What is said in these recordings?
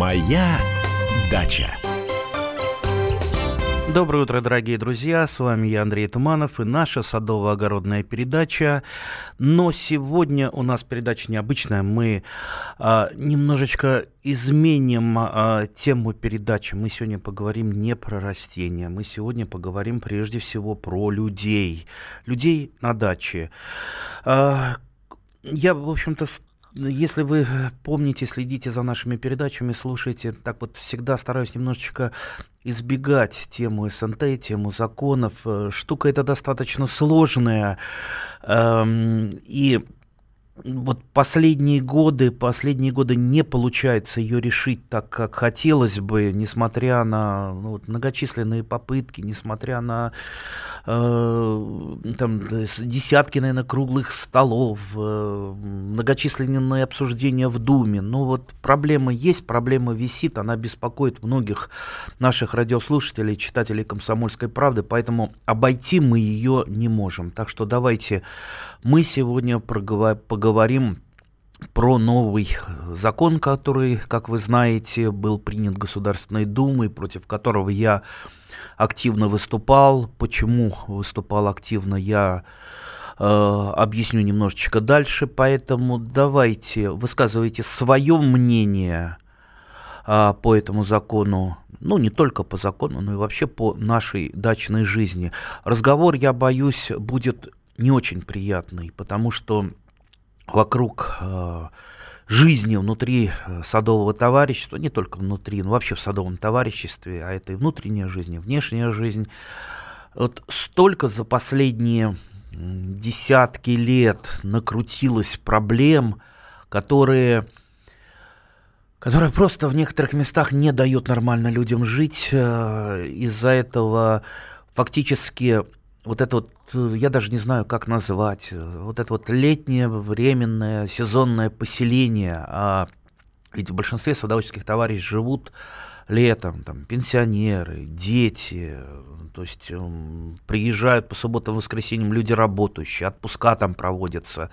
Моя дача. Доброе утро, дорогие друзья! С вами я, Андрей Туманов, и наша садово-огородная передача. Но сегодня у нас передача необычная. Мы а, немножечко изменим а, тему передачи. Мы сегодня поговорим не про растения. Мы сегодня поговорим прежде всего про людей. Людей на даче. А, я, в общем-то, если вы помните, следите за нашими передачами, слушаете, так вот всегда стараюсь немножечко избегать тему СНТ, тему законов. Э, штука эта достаточно сложная. Эм, и вот последние годы, последние годы не получается ее решить так, как хотелось бы, несмотря на ну, вот, многочисленные попытки, несмотря на э, там, десятки, наверное, круглых столов, э, многочисленные обсуждения в Думе. Но вот проблема есть, проблема висит, она беспокоит многих наших радиослушателей, читателей «Комсомольской правды», поэтому обойти мы ее не можем. Так что давайте мы сегодня поговорим про новый закон, который, как вы знаете, был принят Государственной Думой, против которого я активно выступал. Почему выступал активно, я э, объясню немножечко дальше. Поэтому давайте высказывайте свое мнение э, по этому закону. Ну, не только по закону, но и вообще по нашей дачной жизни. Разговор, я боюсь, будет не очень приятный, потому что вокруг э, жизни внутри э, садового товарищества, не только внутри, но вообще в садовом товариществе, а это и внутренняя жизнь, и внешняя жизнь, вот столько за последние десятки лет накрутилось проблем, которые, которые просто в некоторых местах не дают нормально людям жить. Э, из-за этого фактически вот это вот, э, я даже не знаю, как назвать, э, вот это вот летнее временное сезонное поселение, а ведь в большинстве садоводческих товарищей живут летом, там, пенсионеры, дети, то есть э, приезжают по субботам, воскресеньям люди работающие, отпуска там проводятся.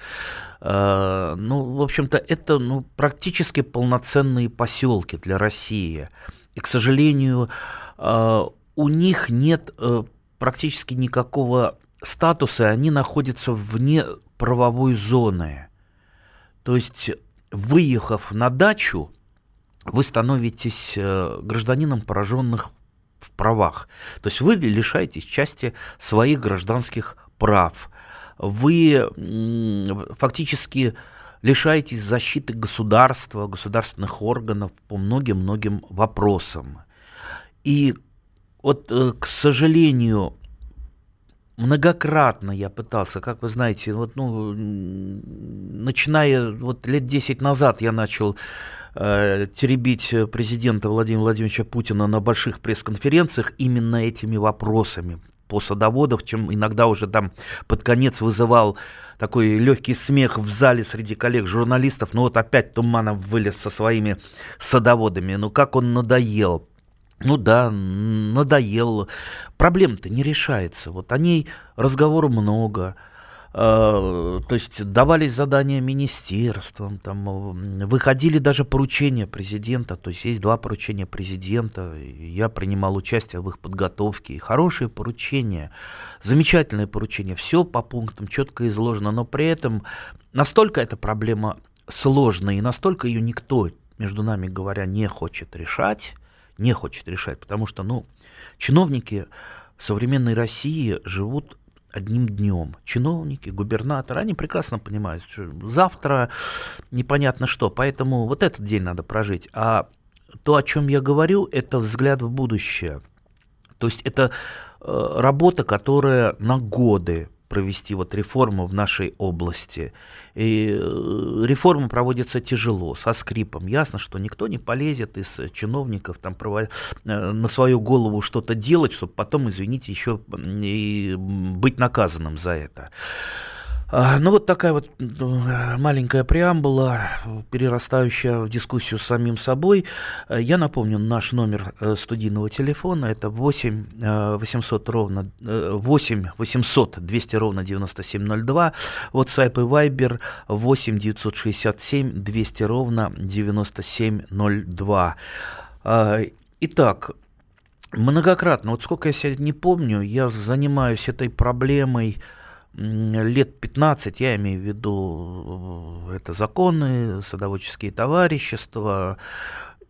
Э, ну, в общем-то, это ну, практически полноценные поселки для России. И, к сожалению, э, у них нет э, практически никакого статуса, они находятся вне правовой зоны. То есть, выехав на дачу, вы становитесь э, гражданином пораженных в правах. То есть вы лишаетесь части своих гражданских прав. Вы фактически лишаетесь защиты государства, государственных органов по многим-многим вопросам. И вот, э, к сожалению, многократно я пытался, как вы знаете, вот, ну, начиная вот лет 10 назад я начал э, теребить президента Владимира Владимировича Путина на больших пресс-конференциях именно этими вопросами по садоводов, чем иногда уже там под конец вызывал такой легкий смех в зале среди коллег-журналистов. Ну вот опять Туманов вылез со своими садоводами. Ну как он надоел. Ну да, надоел. Проблема-то не решается. Вот о ней разговору много. А, то есть давались задания министерствам, там, выходили даже поручения президента, то есть есть два поручения президента, я принимал участие в их подготовке, и хорошие поручения, замечательные поручения, все по пунктам четко изложено, но при этом настолько эта проблема сложная, и настолько ее никто, между нами говоря, не хочет решать, не хочет решать, потому что, ну, чиновники в современной России живут одним днем. Чиновники, губернаторы, они прекрасно понимают, что завтра непонятно что, поэтому вот этот день надо прожить. А то, о чем я говорю, это взгляд в будущее. То есть это э, работа, которая на годы провести вот реформу в нашей области. И э, реформа проводится тяжело, со скрипом. Ясно, что никто не полезет из чиновников там, провод... Э, на свою голову что-то делать, чтобы потом, извините, еще и быть наказанным за это. А, ну вот такая вот маленькая преамбула, перерастающая в дискуссию с самим собой. Я напомню, наш номер э, студийного телефона это 8 800 ровно 8 800 200 ровно 9702, WhatsApp и Viber 8 967 200 ровно 9702. А, итак, многократно, вот сколько я себя не помню, я занимаюсь этой проблемой лет 15, я имею в виду, э, это законы, садоводческие товарищества.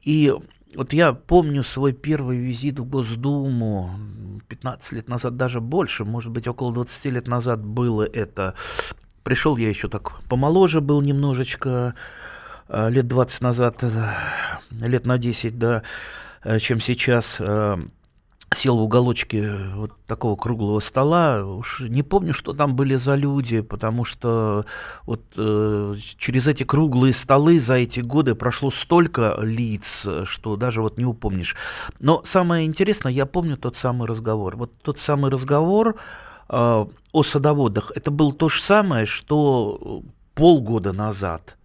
И вот я помню свой первый визит в Госдуму 15 лет назад, даже больше, может быть, около 20 лет назад было это. Пришел я еще так помоложе был немножечко, э, лет 20 назад, э, лет на 10, да, чем сейчас сел в уголочке вот такого круглого стола. Уж не помню, что там были за люди, потому что вот э, через эти круглые столы за эти годы прошло столько лиц, что даже вот не упомнишь. Но самое интересное, я помню тот самый разговор. Вот тот самый разговор э, о садоводах, это было то же самое, что полгода назад.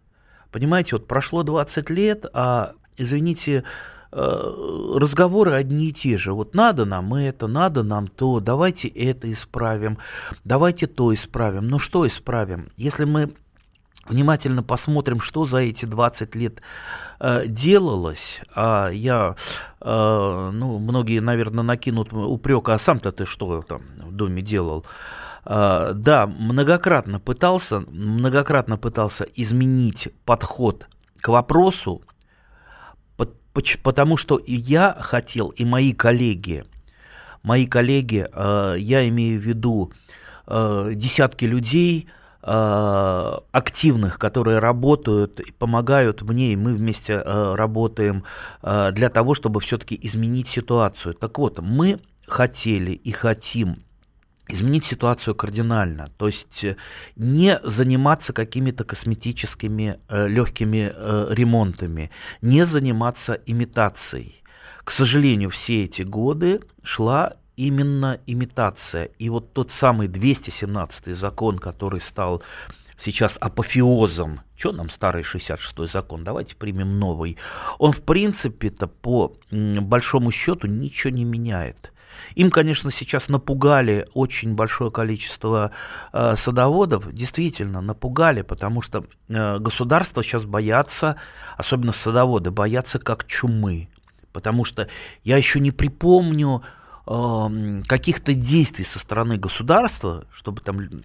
Понимаете, вот прошло 20 лет, а, извините, Э, разговоры одни и те же. Вот надо нам это, надо нам то, давайте это исправим, давайте то исправим. Ну что исправим? Если мы внимательно посмотрим, что за эти 20 лет э, делалось, а я, э, ну, многие, наверное, накинут упрек, а сам-то ты что там в доме делал? Uh, да, многократно пытался, многократно пытался изменить подход к вопросу, Потому что я хотел, и мои коллеги, мои коллеги, э, я имею в виду э, десятки людей, э, активных, которые работают и помогают мне, и мы вместе работаем для того, чтобы все-таки изменить ситуацию. Так вот, мы хотели и хотим изменить ситуацию кардинально, то есть э, не заниматься какими-то косметическими э, легкими э, ремонтами, не заниматься имитацией. К сожалению, все эти годы шла именно имитация. И вот тот самый 217 закон, который стал сейчас апофеозом, что нам старый 66-й закон, давайте примем новый, он в принципе-то по большому счету ничего не меняет. Им, конечно, сейчас напугали очень большое количество э, садоводов, действительно напугали, потому что э, государство сейчас боятся, особенно садоводы, боятся как чумы. Потому что я еще не припомню э, каких-то действий со стороны государства, чтобы там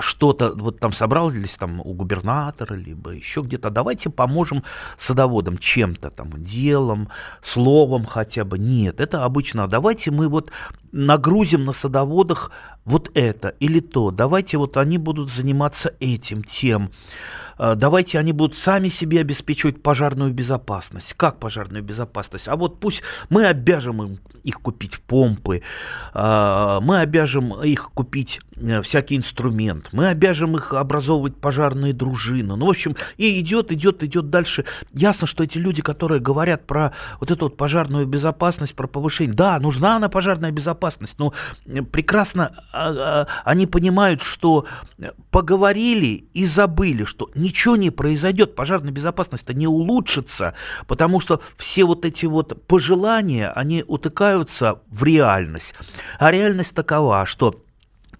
что-то, вот там собрались там у губернатора, либо еще где-то, давайте поможем садоводам чем-то, там, делом, словом хотя бы. Нет, это обычно, давайте мы вот нагрузим на садоводах вот это или то, давайте вот они будут заниматься этим, тем. Э, давайте они будут сами себе обеспечивать пожарную безопасность. Как пожарную безопасность? А вот пусть мы обяжем им их купить помпы, э, мы обяжем их купить всякий инструмент, мы обяжем их образовывать пожарные дружины. Ну, в общем, и идет, идет, идет дальше. Ясно, что эти люди, которые говорят про вот эту вот пожарную безопасность, про повышение, да, нужна она пожарная безопасность, но прекрасно а, а, они понимают, что поговорили и забыли, что ничего не произойдет, пожарная безопасность-то не улучшится, потому что все вот эти вот пожелания, они утыкаются в реальность. А реальность такова, что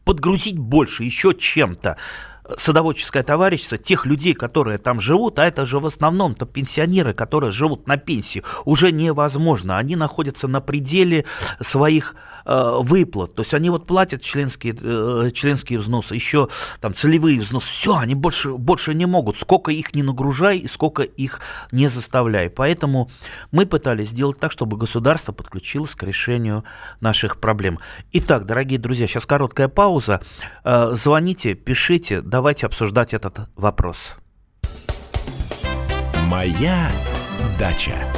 подгрузить больше еще чем-то садоводческое товарищество, тех людей, которые там живут, а это же в основном-то пенсионеры, которые живут на пенсии, уже невозможно. Они находятся на пределе своих выплат. То есть они вот платят членские, э, членские взносы, еще там целевые взносы. Все, они больше, больше не могут. Сколько их не нагружай и сколько их не заставляй. Поэтому мы пытались сделать так, чтобы государство подключилось к решению наших проблем. Итак, дорогие друзья, сейчас короткая пауза. Э, звоните, пишите, давайте обсуждать этот вопрос. Моя дача.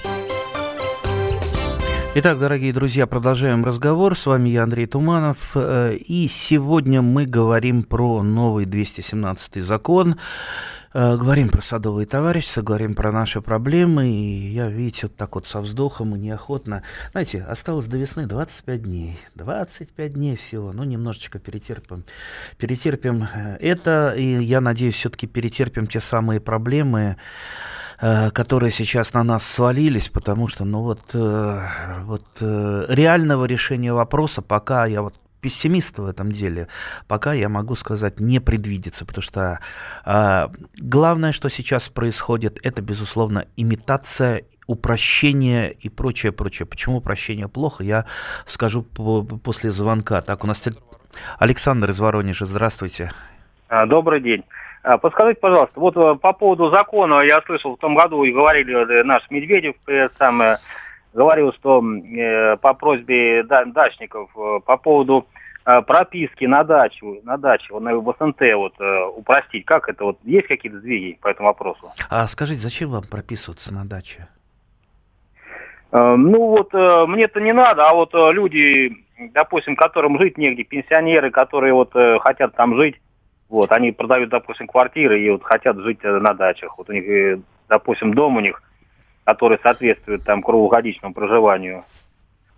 Итак, дорогие друзья, продолжаем разговор. С вами я, Андрей Туманов. Э, и сегодня мы говорим про новый 217 закон. Э, говорим про садовые товарищества, говорим про наши проблемы. И я, видите, вот так вот со вздохом и неохотно. Знаете, осталось до весны 25 дней. 25 дней всего. Ну, немножечко перетерпим. Перетерпим э, это. И я надеюсь, все-таки перетерпим те самые проблемы, которые сейчас на нас свалились, потому что, ну вот, э, вот э, реального решения вопроса пока я вот пессимист в этом деле, пока я могу сказать не предвидится, потому что э, главное, что сейчас происходит, это безусловно имитация упрощение и прочее, прочее. Почему упрощение плохо, я скажу по после звонка. Так, у нас Александр из Воронежа, здравствуйте. А, добрый день. А, подскажите, пожалуйста, вот э, по поводу закона, я слышал в том году, и говорили э, наш Медведев, э, самое, говорил, что э, по просьбе дачников, э, по поводу э, прописки на дачу, на даче, на в СНТ вот э, упростить, как это, вот есть какие-то сдвиги по этому вопросу? А скажите, зачем вам прописываться на даче? Э, ну вот, э, мне-то не надо, а вот э, люди, допустим, которым жить негде, пенсионеры, которые вот э, хотят там жить, вот, они продают, допустим, квартиры и вот хотят жить э, на дачах. Вот у них, э, допустим, дом у них, который соответствует там круглогодичному проживанию.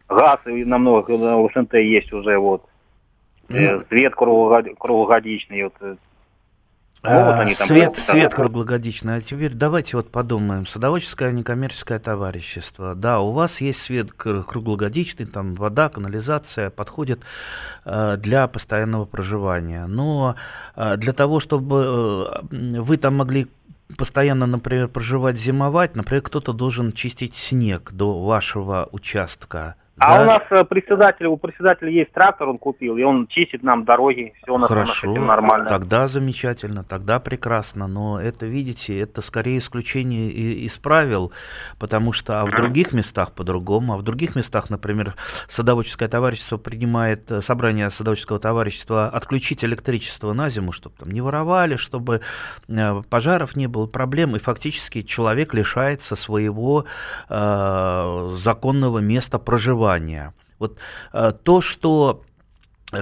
Газ и на многих в СНТ есть уже вот. Ну, свет круглогодичный. Вот, а, свет, свет круглогодичный. А теперь давайте вот подумаем. Садоводческое некоммерческое товарищество. Да, у вас есть свет круглогодичный, там вода, канализация подходит э, для постоянного проживания. Но э, для того, чтобы э, вы там могли постоянно, например, проживать, зимовать, например, кто-то должен чистить снег до вашего участка а да? у нас э, председатель, у председателя есть трактор, он купил, и он чистит нам дороги, все у нас Хорошо, нормально. Тогда замечательно, тогда прекрасно. Но это, видите, это скорее исключение из правил, потому что а в других местах по-другому, а в других местах, например, садоводческое товарищество принимает, э, собрание садоводческого товарищества отключить электричество на зиму, чтобы там не воровали, чтобы э, пожаров не было, проблем, и фактически человек лишается своего э, законного места проживания проживания. Вот э, то, что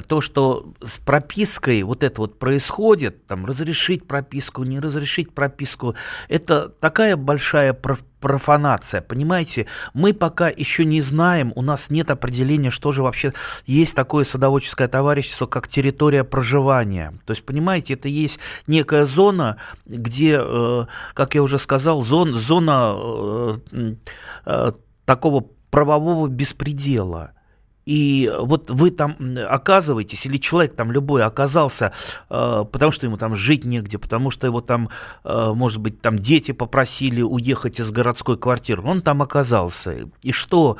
то, что с пропиской вот это вот происходит, там, разрешить прописку, не разрешить прописку, это такая большая профанация, понимаете? Мы пока еще не знаем, у нас нет определения, что же вообще есть такое садоводческое товарищество, как территория проживания. То есть, понимаете, это есть некая зона, где, э, как я уже сказал, зон, зона э, такого правового беспредела. И вот вы там оказываетесь, или человек там любой оказался, э, потому что ему там жить негде, потому что его там, э, может быть, там дети попросили уехать из городской квартиры, он там оказался. И что,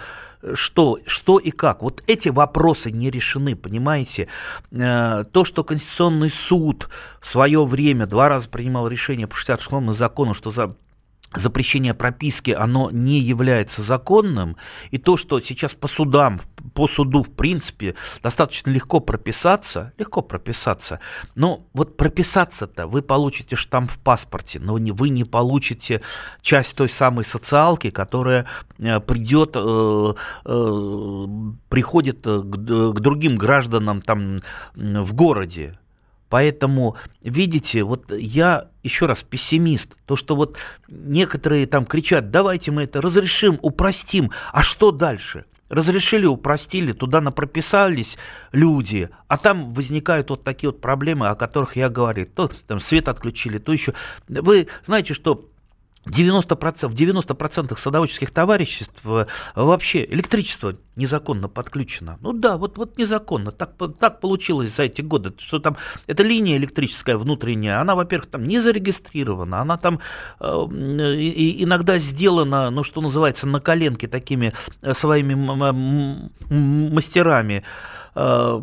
что, что и как? Вот эти вопросы не решены, понимаете? Э, то, что Конституционный суд в свое время два раза принимал решение по 66 закону, что за запрещение прописки, оно не является законным, и то, что сейчас по судам, по суду, в принципе, достаточно легко прописаться, легко прописаться, но вот прописаться-то вы получите штамп в паспорте, но вы не получите часть той самой социалки, которая э, придет, э, э, приходит к другим гражданам там в городе, Поэтому, видите, вот я еще раз пессимист. То, что вот некоторые там кричат, давайте мы это разрешим, упростим. А что дальше? Разрешили, упростили, туда напрописались люди, а там возникают вот такие вот проблемы, о которых я говорил. То там свет отключили, то еще. Вы знаете, что 90%, в 90% садоводческих товариществ э, вообще электричество незаконно подключено. Ну да, вот, вот незаконно. Так, так получилось за эти годы, что там эта линия электрическая внутренняя, она, во-первых, там не зарегистрирована, она там э, иногда сделана, ну что называется, на коленке такими э, своими мастерами. Э,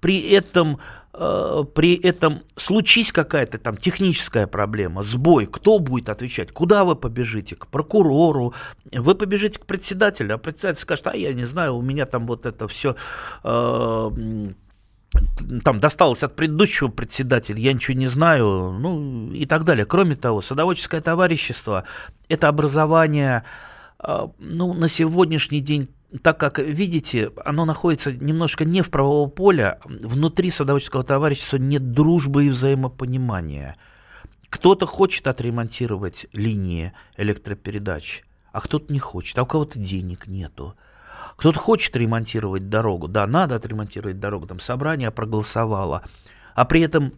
при этом при этом случись какая-то там техническая проблема, сбой, кто будет отвечать? Куда вы побежите? К прокурору? Вы побежите к председателю, а председатель скажет, а я не знаю, у меня там вот это все э, там досталось от предыдущего председателя, я ничего не знаю, ну и так далее. Кроме того, садоводческое товарищество – это образование, а, ну, на сегодняшний день так как, видите, оно находится немножко не в правовом поле, внутри садоводческого товарищества нет дружбы и взаимопонимания. Кто-то хочет отремонтировать линии электропередач, а кто-то не хочет, а у кого-то денег нету. Кто-то хочет ремонтировать дорогу, да, надо отремонтировать дорогу, там собрание проголосовало, а при этом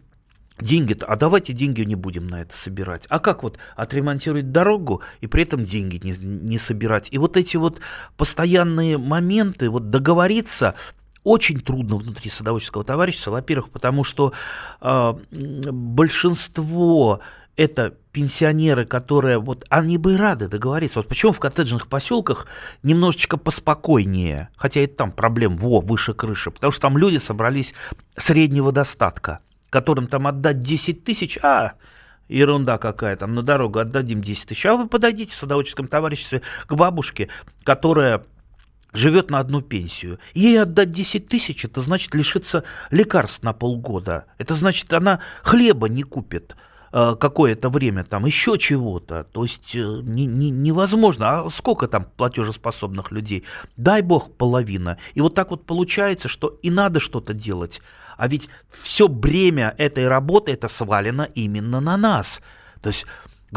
деньги а давайте деньги не будем на это собирать. А как вот отремонтировать дорогу и при этом деньги не, не собирать? И вот эти вот постоянные моменты, вот договориться, очень трудно внутри садоводческого товарищества, во-первых, потому что э, большинство это пенсионеры, которые вот они бы и рады договориться. Вот почему в коттеджных поселках немножечко поспокойнее, хотя и там проблем во выше крыши, потому что там люди собрались среднего достатка, которым там отдать 10 тысяч, а ерунда какая, там на дорогу отдадим 10 тысяч. А вы подойдите в садоводческом товариществе к бабушке, которая живет на одну пенсию. Ей отдать 10 тысяч, это значит лишиться лекарств на полгода. Это значит, она хлеба не купит. Э, какое-то время там еще чего-то. То есть э, не, не, невозможно. А сколько там платежеспособных людей? Дай бог половина. И вот так вот получается, что и надо что-то делать. А ведь все бремя этой работы это свалено именно на нас. То есть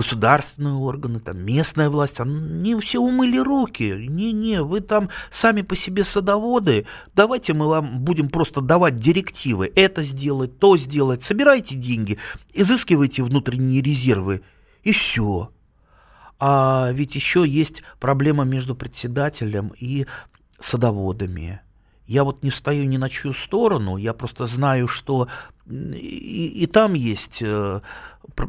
государственные органы, там, местная власть, они все умыли руки. Не-не, вы там сами по себе садоводы, давайте мы вам будем просто давать директивы. Это сделать, то сделать. Собирайте деньги, изыскивайте внутренние резервы, и все. А ведь еще есть проблема между председателем и садоводами. Я вот не встаю ни на чью сторону, я просто знаю, что и, и там есть, э,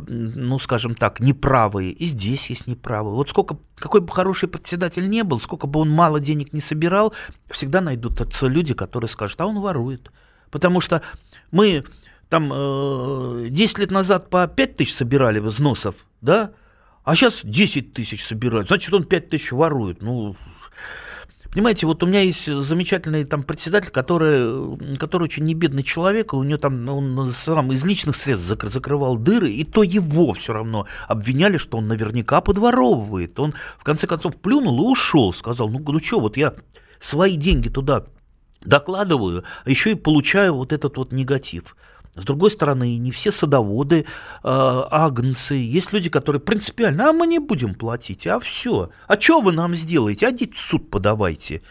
ну, скажем так, неправые, и здесь есть неправые. Вот сколько, какой бы хороший председатель не был, сколько бы он мало денег не собирал, всегда найдутся люди, которые скажут, а он ворует. Потому что мы там 10 э, лет назад по 5 тысяч собирали взносов, да, а сейчас 10 тысяч собирают, значит, он 5 тысяч ворует. Ну, Понимаете, вот у меня есть замечательный там председатель, который, который очень небедный человек, и у него там он сам из личных средств закрывал дыры, и то его все равно обвиняли, что он наверняка подворовывает. Он в конце концов плюнул и ушел, сказал, ну, ну что, вот я свои деньги туда докладываю, а еще и получаю вот этот вот негатив. С другой стороны, не все садоводы, э, агнцы. Есть люди, которые принципиально, а мы не будем платить, а все. А что вы нам сделаете? А в суд подавайте.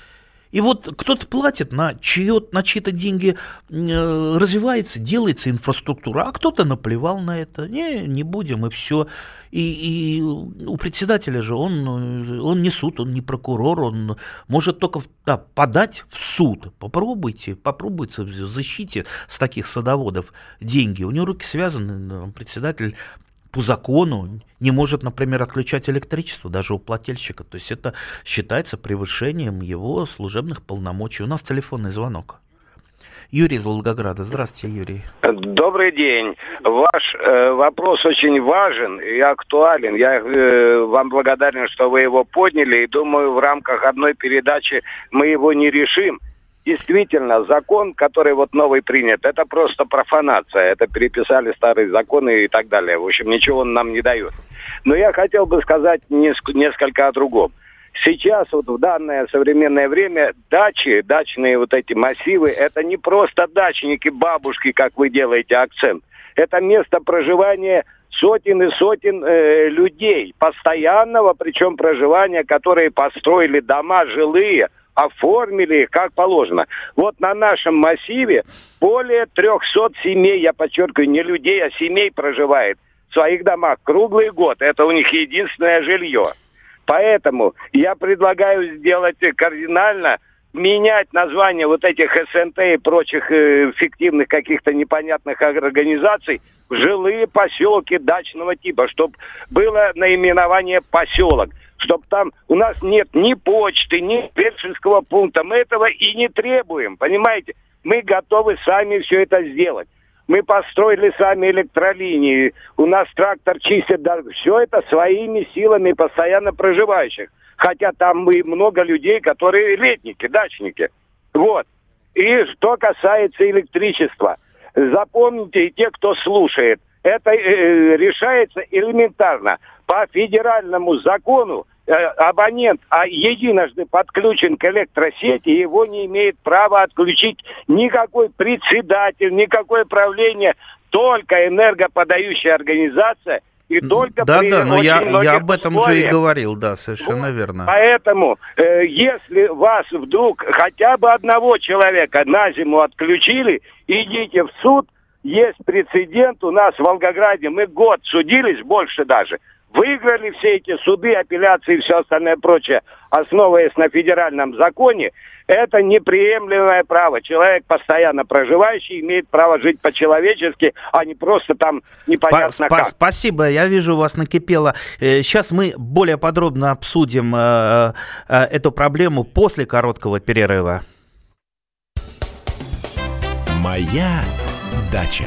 И вот кто-то платит на, чье, на чьи-то деньги э, развивается, делается инфраструктура, а кто-то наплевал на это. Не, не будем, и все. И, и у председателя же он, он не суд, он не прокурор, он может только да, подать в суд. Попробуйте, попробуйте защите с таких садоводов деньги. У него руки связаны, председатель по закону не может, например, отключать электричество даже у плательщика. То есть это считается превышением его служебных полномочий. У нас телефонный звонок. Юрий из Волгограда. Здравствуйте, Юрий. Добрый день. Ваш э, вопрос очень важен и актуален. Я э, вам благодарен, что вы его подняли. И думаю, в рамках одной передачи мы его не решим действительно закон, который вот новый принят, это просто профанация. Это переписали старые законы и так далее. В общем, ничего он нам не дает. Но я хотел бы сказать несколько о другом. Сейчас вот в данное современное время дачи, дачные вот эти массивы, это не просто дачники, бабушки, как вы делаете акцент. Это место проживания сотен и сотен э, людей, постоянного причем проживания, которые построили дома жилые – оформили как положено. Вот на нашем массиве более 300 семей, я подчеркиваю, не людей, а семей проживает в своих домах круглый год. Это у них единственное жилье. Поэтому я предлагаю сделать кардинально менять название вот этих СНТ и прочих э, фиктивных каких-то непонятных организаций в жилые поселки дачного типа, чтобы было наименование поселок чтобы там у нас нет ни почты, ни фельдшерского пункта. Мы этого и не требуем, понимаете? Мы готовы сами все это сделать. Мы построили сами электролинии, у нас трактор чистит, да, все это своими силами постоянно проживающих. Хотя там мы много людей, которые летники, дачники. Вот. И что касается электричества, запомните, и те, кто слушает, это э, решается элементарно. По федеральному закону э, абонент а единожды подключен к электросети, его не имеет права отключить никакой председатель, никакое правление, только энергоподающая организация и только да, при да, но я, я об этом условиях. же и говорил, да, совершенно Вот. верно. Поэтому, э, если вас вдруг хотя бы одного человека на зиму отключили, идите в суд. Есть прецедент у нас в Волгограде. Мы год судились, больше даже. Выиграли все эти суды, апелляции и все остальное прочее, основываясь на федеральном законе. Это неприемлемое право. Человек, постоянно проживающий, имеет право жить по-человечески, а не просто там непонятно как. спа- Спасибо, я вижу, у вас накипело. Сейчас мы более подробно обсудим э, э, эту проблему после короткого перерыва. Моя дача.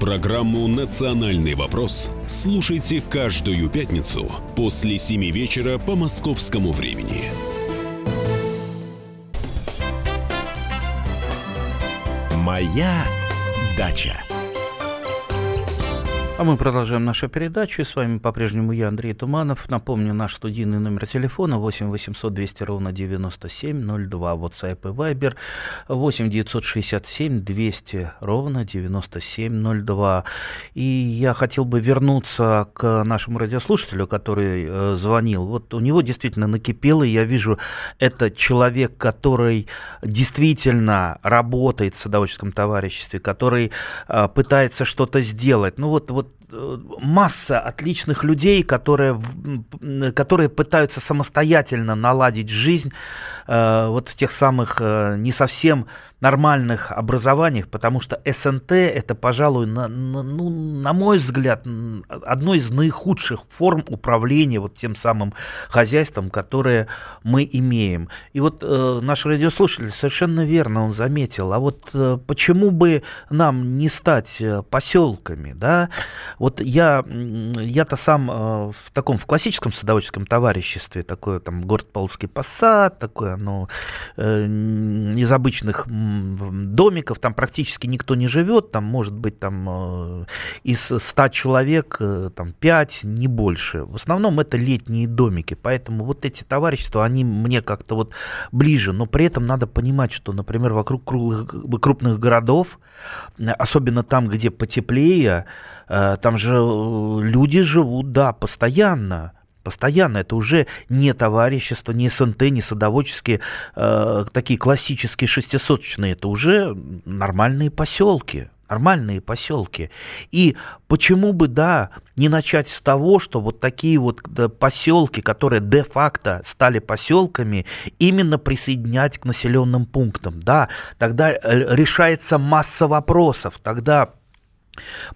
Программу «Национальный вопрос» слушайте каждую пятницу после 7 вечера по московскому времени. Моя дача. А мы продолжаем нашу передачу. С вами по-прежнему я, Андрей Туманов. Напомню, наш студийный номер телефона 8 800 200 ровно 9702. WhatsApp и Viber 8 967 200 ровно 9702. И я хотел бы вернуться к нашему радиослушателю, который э, звонил. Вот у него действительно накипело. Я вижу, это человек, который действительно работает в садоводческом товариществе, который э, пытается что-то сделать. Ну вот, вот масса отличных людей, которые, которые пытаются самостоятельно наладить жизнь э, вот в тех самых э, не совсем нормальных образованиях, потому что СНТ это, пожалуй, на, на- ну, на мой взгляд, одно из наихудших форм управления вот тем самым хозяйством, которое мы имеем. И вот э, наш радиослушатель совершенно верно он заметил, а вот э, почему бы нам не стать э, поселками, да? Вот я, я-то сам э, в таком, в классическом садоводческом товариществе, такое там город Павловский посад, такое, ну, э, из обычных домиков, там практически никто не живет, там может быть там э, из 100 человек, там 5, не больше. В основном это летние домики, поэтому вот эти товарищества, они мне как-то вот ближе, но при этом надо понимать, что, например, вокруг круглых- крупных городов, особенно там, где потеплее, там же э, люди живут, да, постоянно. Постоянно это уже не товарищество, не СНТ, не садоводческие, э, такие классические шестисоточные, это уже нормальные поселки, нормальные поселки. И почему бы, да, не начать с того, что вот такие вот поселки, которые де-факто стали поселками, именно присоединять к населенным пунктам, да, тогда э, решается масса вопросов, тогда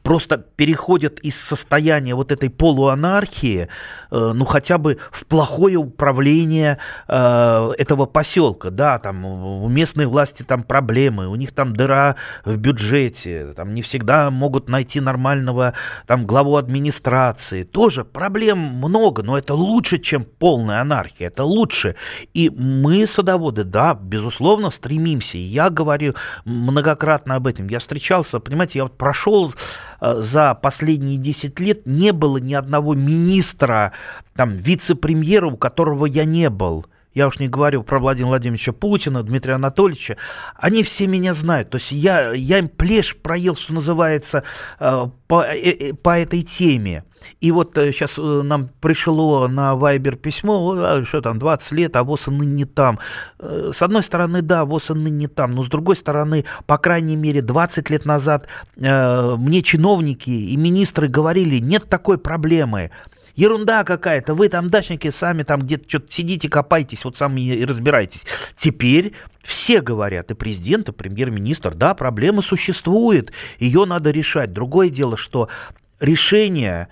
просто переходят из состояния вот этой полуанархии, э, ну хотя бы в плохое управление э, этого поселка, да, там у местной власти там проблемы, у них там дыра в бюджете, там не всегда могут найти нормального там главу администрации, тоже проблем много, но это лучше, чем полная анархия, это лучше. И мы, садоводы, да, безусловно, стремимся, я говорю многократно об этом, я встречался, понимаете, я вот прошел за последние 10 лет, не было ни одного министра, там, вице-премьера, у которого я не был. Я уж не говорю про Владимира Владимировича Путина, Дмитрия Анатольевича. Они все меня знают. То есть я, я им плешь проел, что называется, э, по, э, э, по этой теме. И вот сейчас нам пришло на Вайбер письмо, что там, 20 лет, а ВОЗ ныне не там. С одной стороны, да, ВОЗ ныне не там, но с другой стороны, по крайней мере, 20 лет назад мне чиновники и министры говорили, нет такой проблемы. Ерунда какая-то, вы там дачники сами там где-то что-то сидите, копайтесь, вот сами и разбирайтесь. Теперь все говорят, и президент, и премьер-министр, да, проблема существует, ее надо решать. Другое дело, что решение,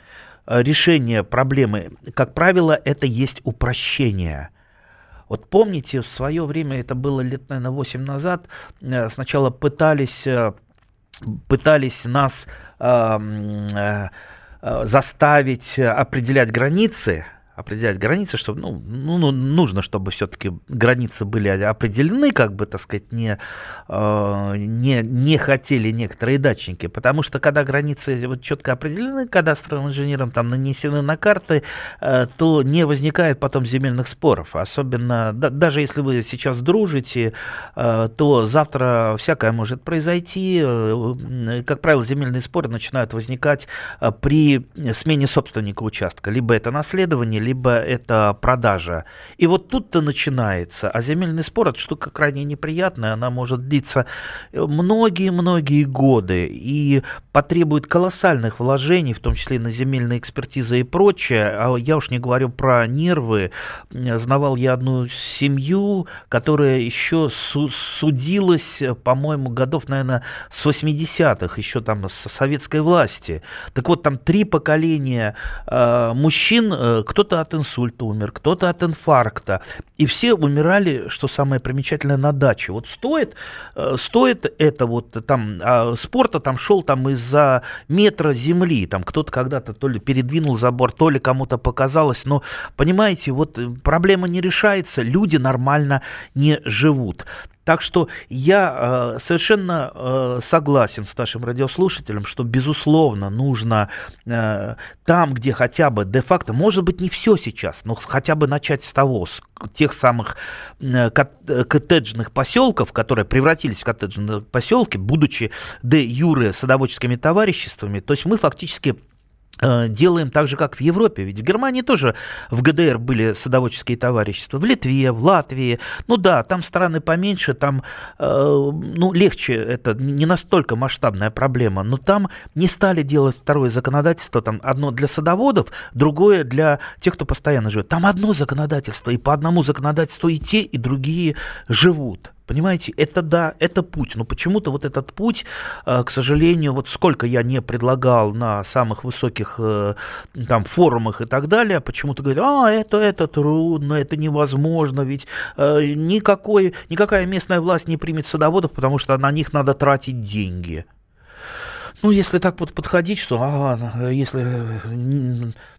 решение проблемы, как правило, это есть упрощение. Вот помните, в свое время, это было лет, наверное, 8 назад, сначала пытались, пытались нас заставить определять границы, определять границы, чтобы, ну, ну, ну нужно, чтобы все-таки границы были определены, как бы, так сказать, не, э, не, не хотели некоторые датчики, потому что когда границы вот четко определены кадастровым инженером, там нанесены на карты, э, то не возникает потом земельных споров, особенно, да, даже если вы сейчас дружите, э, то завтра всякое может произойти, э, как правило, земельные споры начинают возникать э, при смене собственника участка, либо это наследование, либо это продажа. И вот тут-то начинается. А земельный спор – это штука крайне неприятная, она может длиться многие-многие годы и потребует колоссальных вложений, в том числе на земельные экспертизы и прочее. А я уж не говорю про нервы. Знавал я одну семью, которая еще судилась, по-моему, годов, наверное, с 80-х, еще там со советской власти. Так вот, там три поколения э, мужчин, э, кто-то кто-то от инсульта умер, кто-то от инфаркта. И все умирали, что самое примечательное, на даче. Вот стоит, э, стоит это вот там, а спорта там шел там из-за метра земли, там кто-то когда-то то ли передвинул забор, то ли кому-то показалось, но понимаете, вот проблема не решается, люди нормально не живут. Так что я э, совершенно э, согласен с нашим радиослушателем, что, безусловно, нужно э, там, где хотя бы де-факто, может быть, не все сейчас, но хотя бы начать с того, с тех самых э, коттеджных поселков, которые превратились в коттеджные поселки, будучи де-юре садоводческими товариществами, то есть мы фактически Э, делаем так же, как в Европе. Ведь в Германии тоже в ГДР были садоводческие товарищества, в Литве, в Латвии. Ну да, там страны поменьше, там э, ну, легче, это не настолько масштабная проблема, но там не стали делать второе законодательство, там одно для садоводов, другое для тех, кто постоянно живет. Там одно законодательство, и по одному законодательству и те, и другие живут. Понимаете, это да, это путь, но почему-то вот этот путь, э, к сожалению, вот сколько я не предлагал на самых высоких э, там форумах и так далее, почему-то говорят, а, это, это трудно, это невозможно, ведь э, никакой, никакая местная власть не примет садоводов, потому что на них надо тратить деньги. Ну, если так вот подходить, что ага, если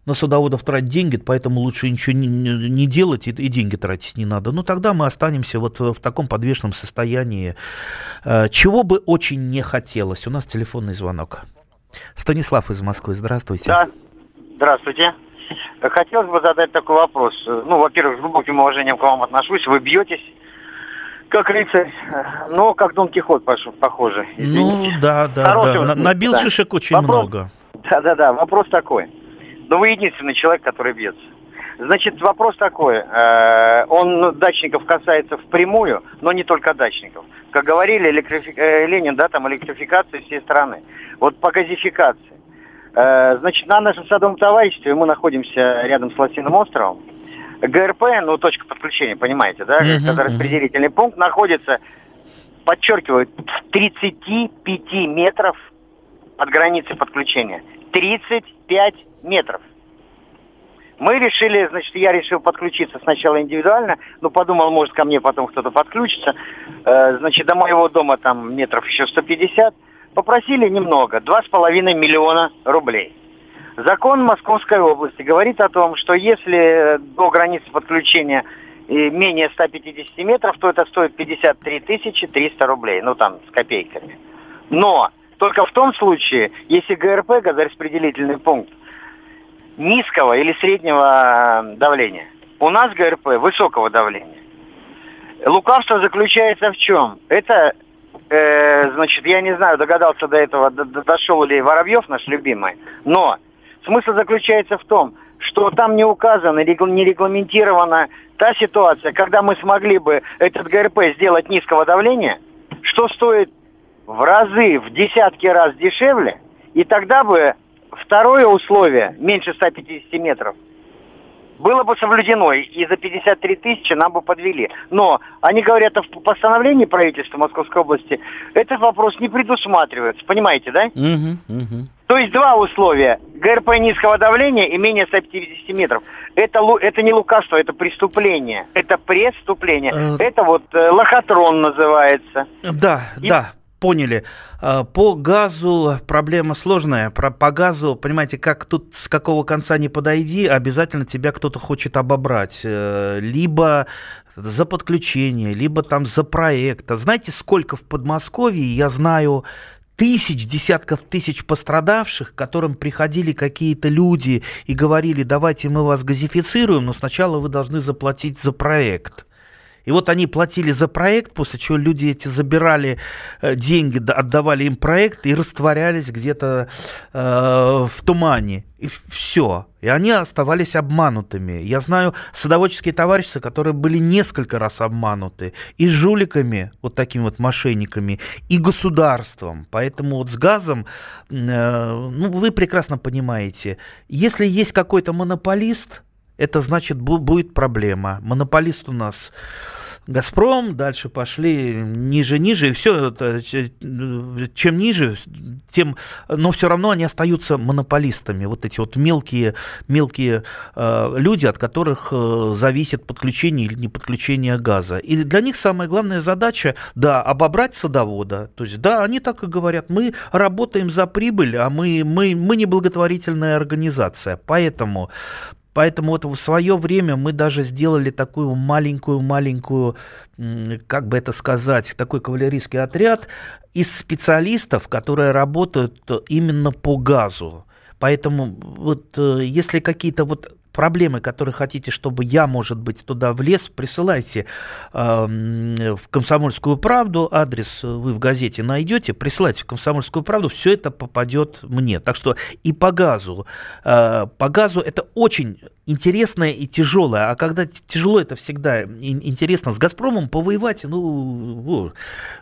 на садоводов тратить деньги, поэтому лучше ничего не, не делать и, и деньги тратить не надо. Ну, тогда мы останемся вот в таком подвешенном состоянии, э, чего бы очень не хотелось. У нас телефонный звонок. Станислав из Москвы, здравствуйте. Да, здравствуйте. Хотелось бы задать такой вопрос. Ну, во-первых, с глубоким уважением к вам отношусь. Вы бьетесь как рыцарь, но как Дон Кихот, похоже. Извините. Ну, да, да, Хороший да. Набил да. шишек очень Вопрос... много. Да-да-да, вопрос такой. Но вы единственный человек, который бьется. Значит, вопрос такой. Э, он дачников касается впрямую, но не только дачников. Как говорили, электрифи... Э, Ленин, да, там электрификация всей страны. Вот по газификации. Э, значит, на нашем садовом товариществе мы находимся рядом с Лосиным островом. ГРП, ну, точка подключения, понимаете, да, uh-huh, когда распределительный uh-huh. пункт находится, подчеркиваю, в 35 метров от границы подключения. 35 метров. Мы решили, значит, я решил подключиться сначала индивидуально, но подумал, может, ко мне потом кто-то подключится. Э, значит, до моего дома там метров еще 150. Попросили немного, 2,5 миллиона рублей. Закон Московской области говорит о том, что если до границы подключения менее 150 метров, то это стоит 53 тысячи 300 рублей, ну там с копейками. Но только в том случае, если ГРП, газораспределительный пункт, низкого или среднего давления. У нас ГРП высокого давления. Лукавство заключается в чем? Это, э, значит, я не знаю, догадался до этого, дошел ли Воробьев, наш любимый, но Смысл заключается в том, что там не указано, не регламентирована та ситуация, когда мы смогли бы этот ГРП сделать низкого давления, что стоит в разы, в десятки раз дешевле, и тогда бы второе условие, меньше 150 метров, было бы соблюдено, и за 53 тысячи нам бы подвели. Но они говорят в постановлении правительства Московской области, этот вопрос не предусматривается, понимаете, да? Угу, угу. То есть два условия. ГРП низкого давления и менее 150 метров. Это, это не лукавство, это преступление. Это преступление. Э... Это вот э, лохотрон называется. Да, и... да, поняли. Э, по газу проблема сложная. Про, по газу, понимаете, как тут с какого конца не подойди, обязательно тебя кто-то хочет обобрать. Либо за подключение, либо там за проект. А знаете, сколько в Подмосковье, я знаю, тысяч, десятков тысяч пострадавших, к которым приходили какие-то люди и говорили, давайте мы вас газифицируем, но сначала вы должны заплатить за проект. И вот они платили за проект, после чего люди эти забирали э, деньги, отдавали им проект и растворялись где-то э, в тумане. И все. И они оставались обманутыми. Я знаю садоводческие товарищи, которые были несколько раз обмануты. И жуликами, вот такими вот мошенниками, и государством. Поэтому вот с газом, э, ну, вы прекрасно понимаете, если есть какой-то монополист, это значит будет проблема. Монополист у нас Газпром, дальше пошли ниже, ниже, и все, чем ниже, тем, но все равно они остаются монополистами, вот эти вот мелкие, мелкие э, люди, от которых э, зависит подключение или не подключение газа. И для них самая главная задача, да, обобрать садовода, то есть, да, они так и говорят, мы работаем за прибыль, а мы, мы, мы не благотворительная организация, поэтому Поэтому вот в свое время мы даже сделали такую маленькую-маленькую, как бы это сказать, такой кавалерийский отряд из специалистов, которые работают именно по газу. Поэтому вот э, если какие-то вот проблемы, которые хотите, чтобы я, может быть, туда влез, присылайте э, в «Комсомольскую правду». Адрес вы в газете найдете, присылайте в «Комсомольскую правду», все это попадет мне. Так что и по газу. Э, по газу это очень интересное и тяжелое. А когда тяжело, это всегда интересно. С «Газпромом» повоевать, ну,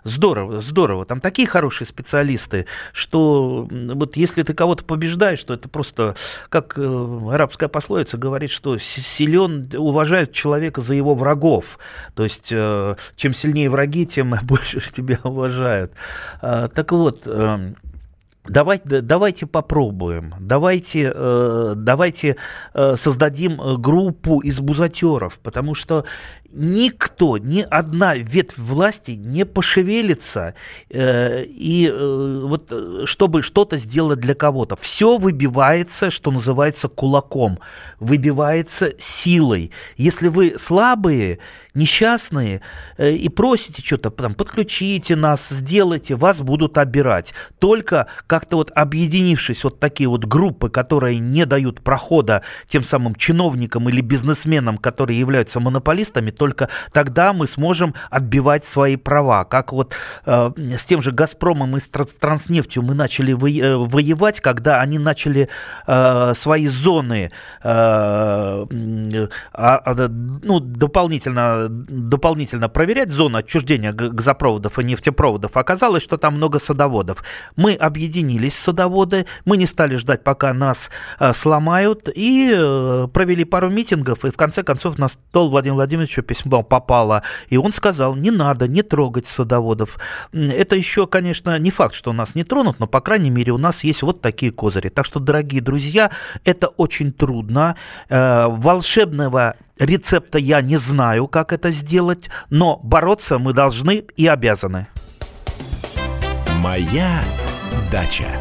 здорово, здорово. Там такие хорошие специалисты, что вот если ты кого-то побеждаешь, то это просто, как э, арабская пословица говорит, что силен, уважают человека за его врагов. То есть, э, чем сильнее враги, тем больше тебя уважают. А, так вот, эм, Давайте, давайте попробуем, давайте, э, давайте э, создадим э, группу из бузатеров, потому что никто, ни одна ветвь власти не пошевелится, э, и э, вот э, чтобы что-то сделать для кого-то. Все выбивается, что называется, кулаком, выбивается силой. Если вы слабые, несчастные э, и просите что-то, там, подключите нас, сделайте, вас будут обирать. Только как-то вот объединившись вот такие вот группы, которые не дают прохода тем самым чиновникам или бизнесменам, которые являются монополистами, только тогда мы сможем отбивать свои права. Как вот э, с тем же «Газпромом» и с «Транснефтью» мы начали э, воевать, когда они начали э, свои зоны э, а, а, ну, дополнительно, дополнительно проверять, зону отчуждения газопроводов и нефтепроводов. Оказалось, что там много садоводов. Мы объединились, садоводы, мы не стали ждать, пока нас э, сломают, и э, провели пару митингов, и в конце концов на стол Владимир Владимирович письмо попало, и он сказал, не надо, не трогать садоводов. Это еще, конечно, не факт, что нас не тронут, но, по крайней мере, у нас есть вот такие козыри. Так что, дорогие друзья, это очень трудно. Э, волшебного рецепта я не знаю, как это сделать, но бороться мы должны и обязаны. Моя дача.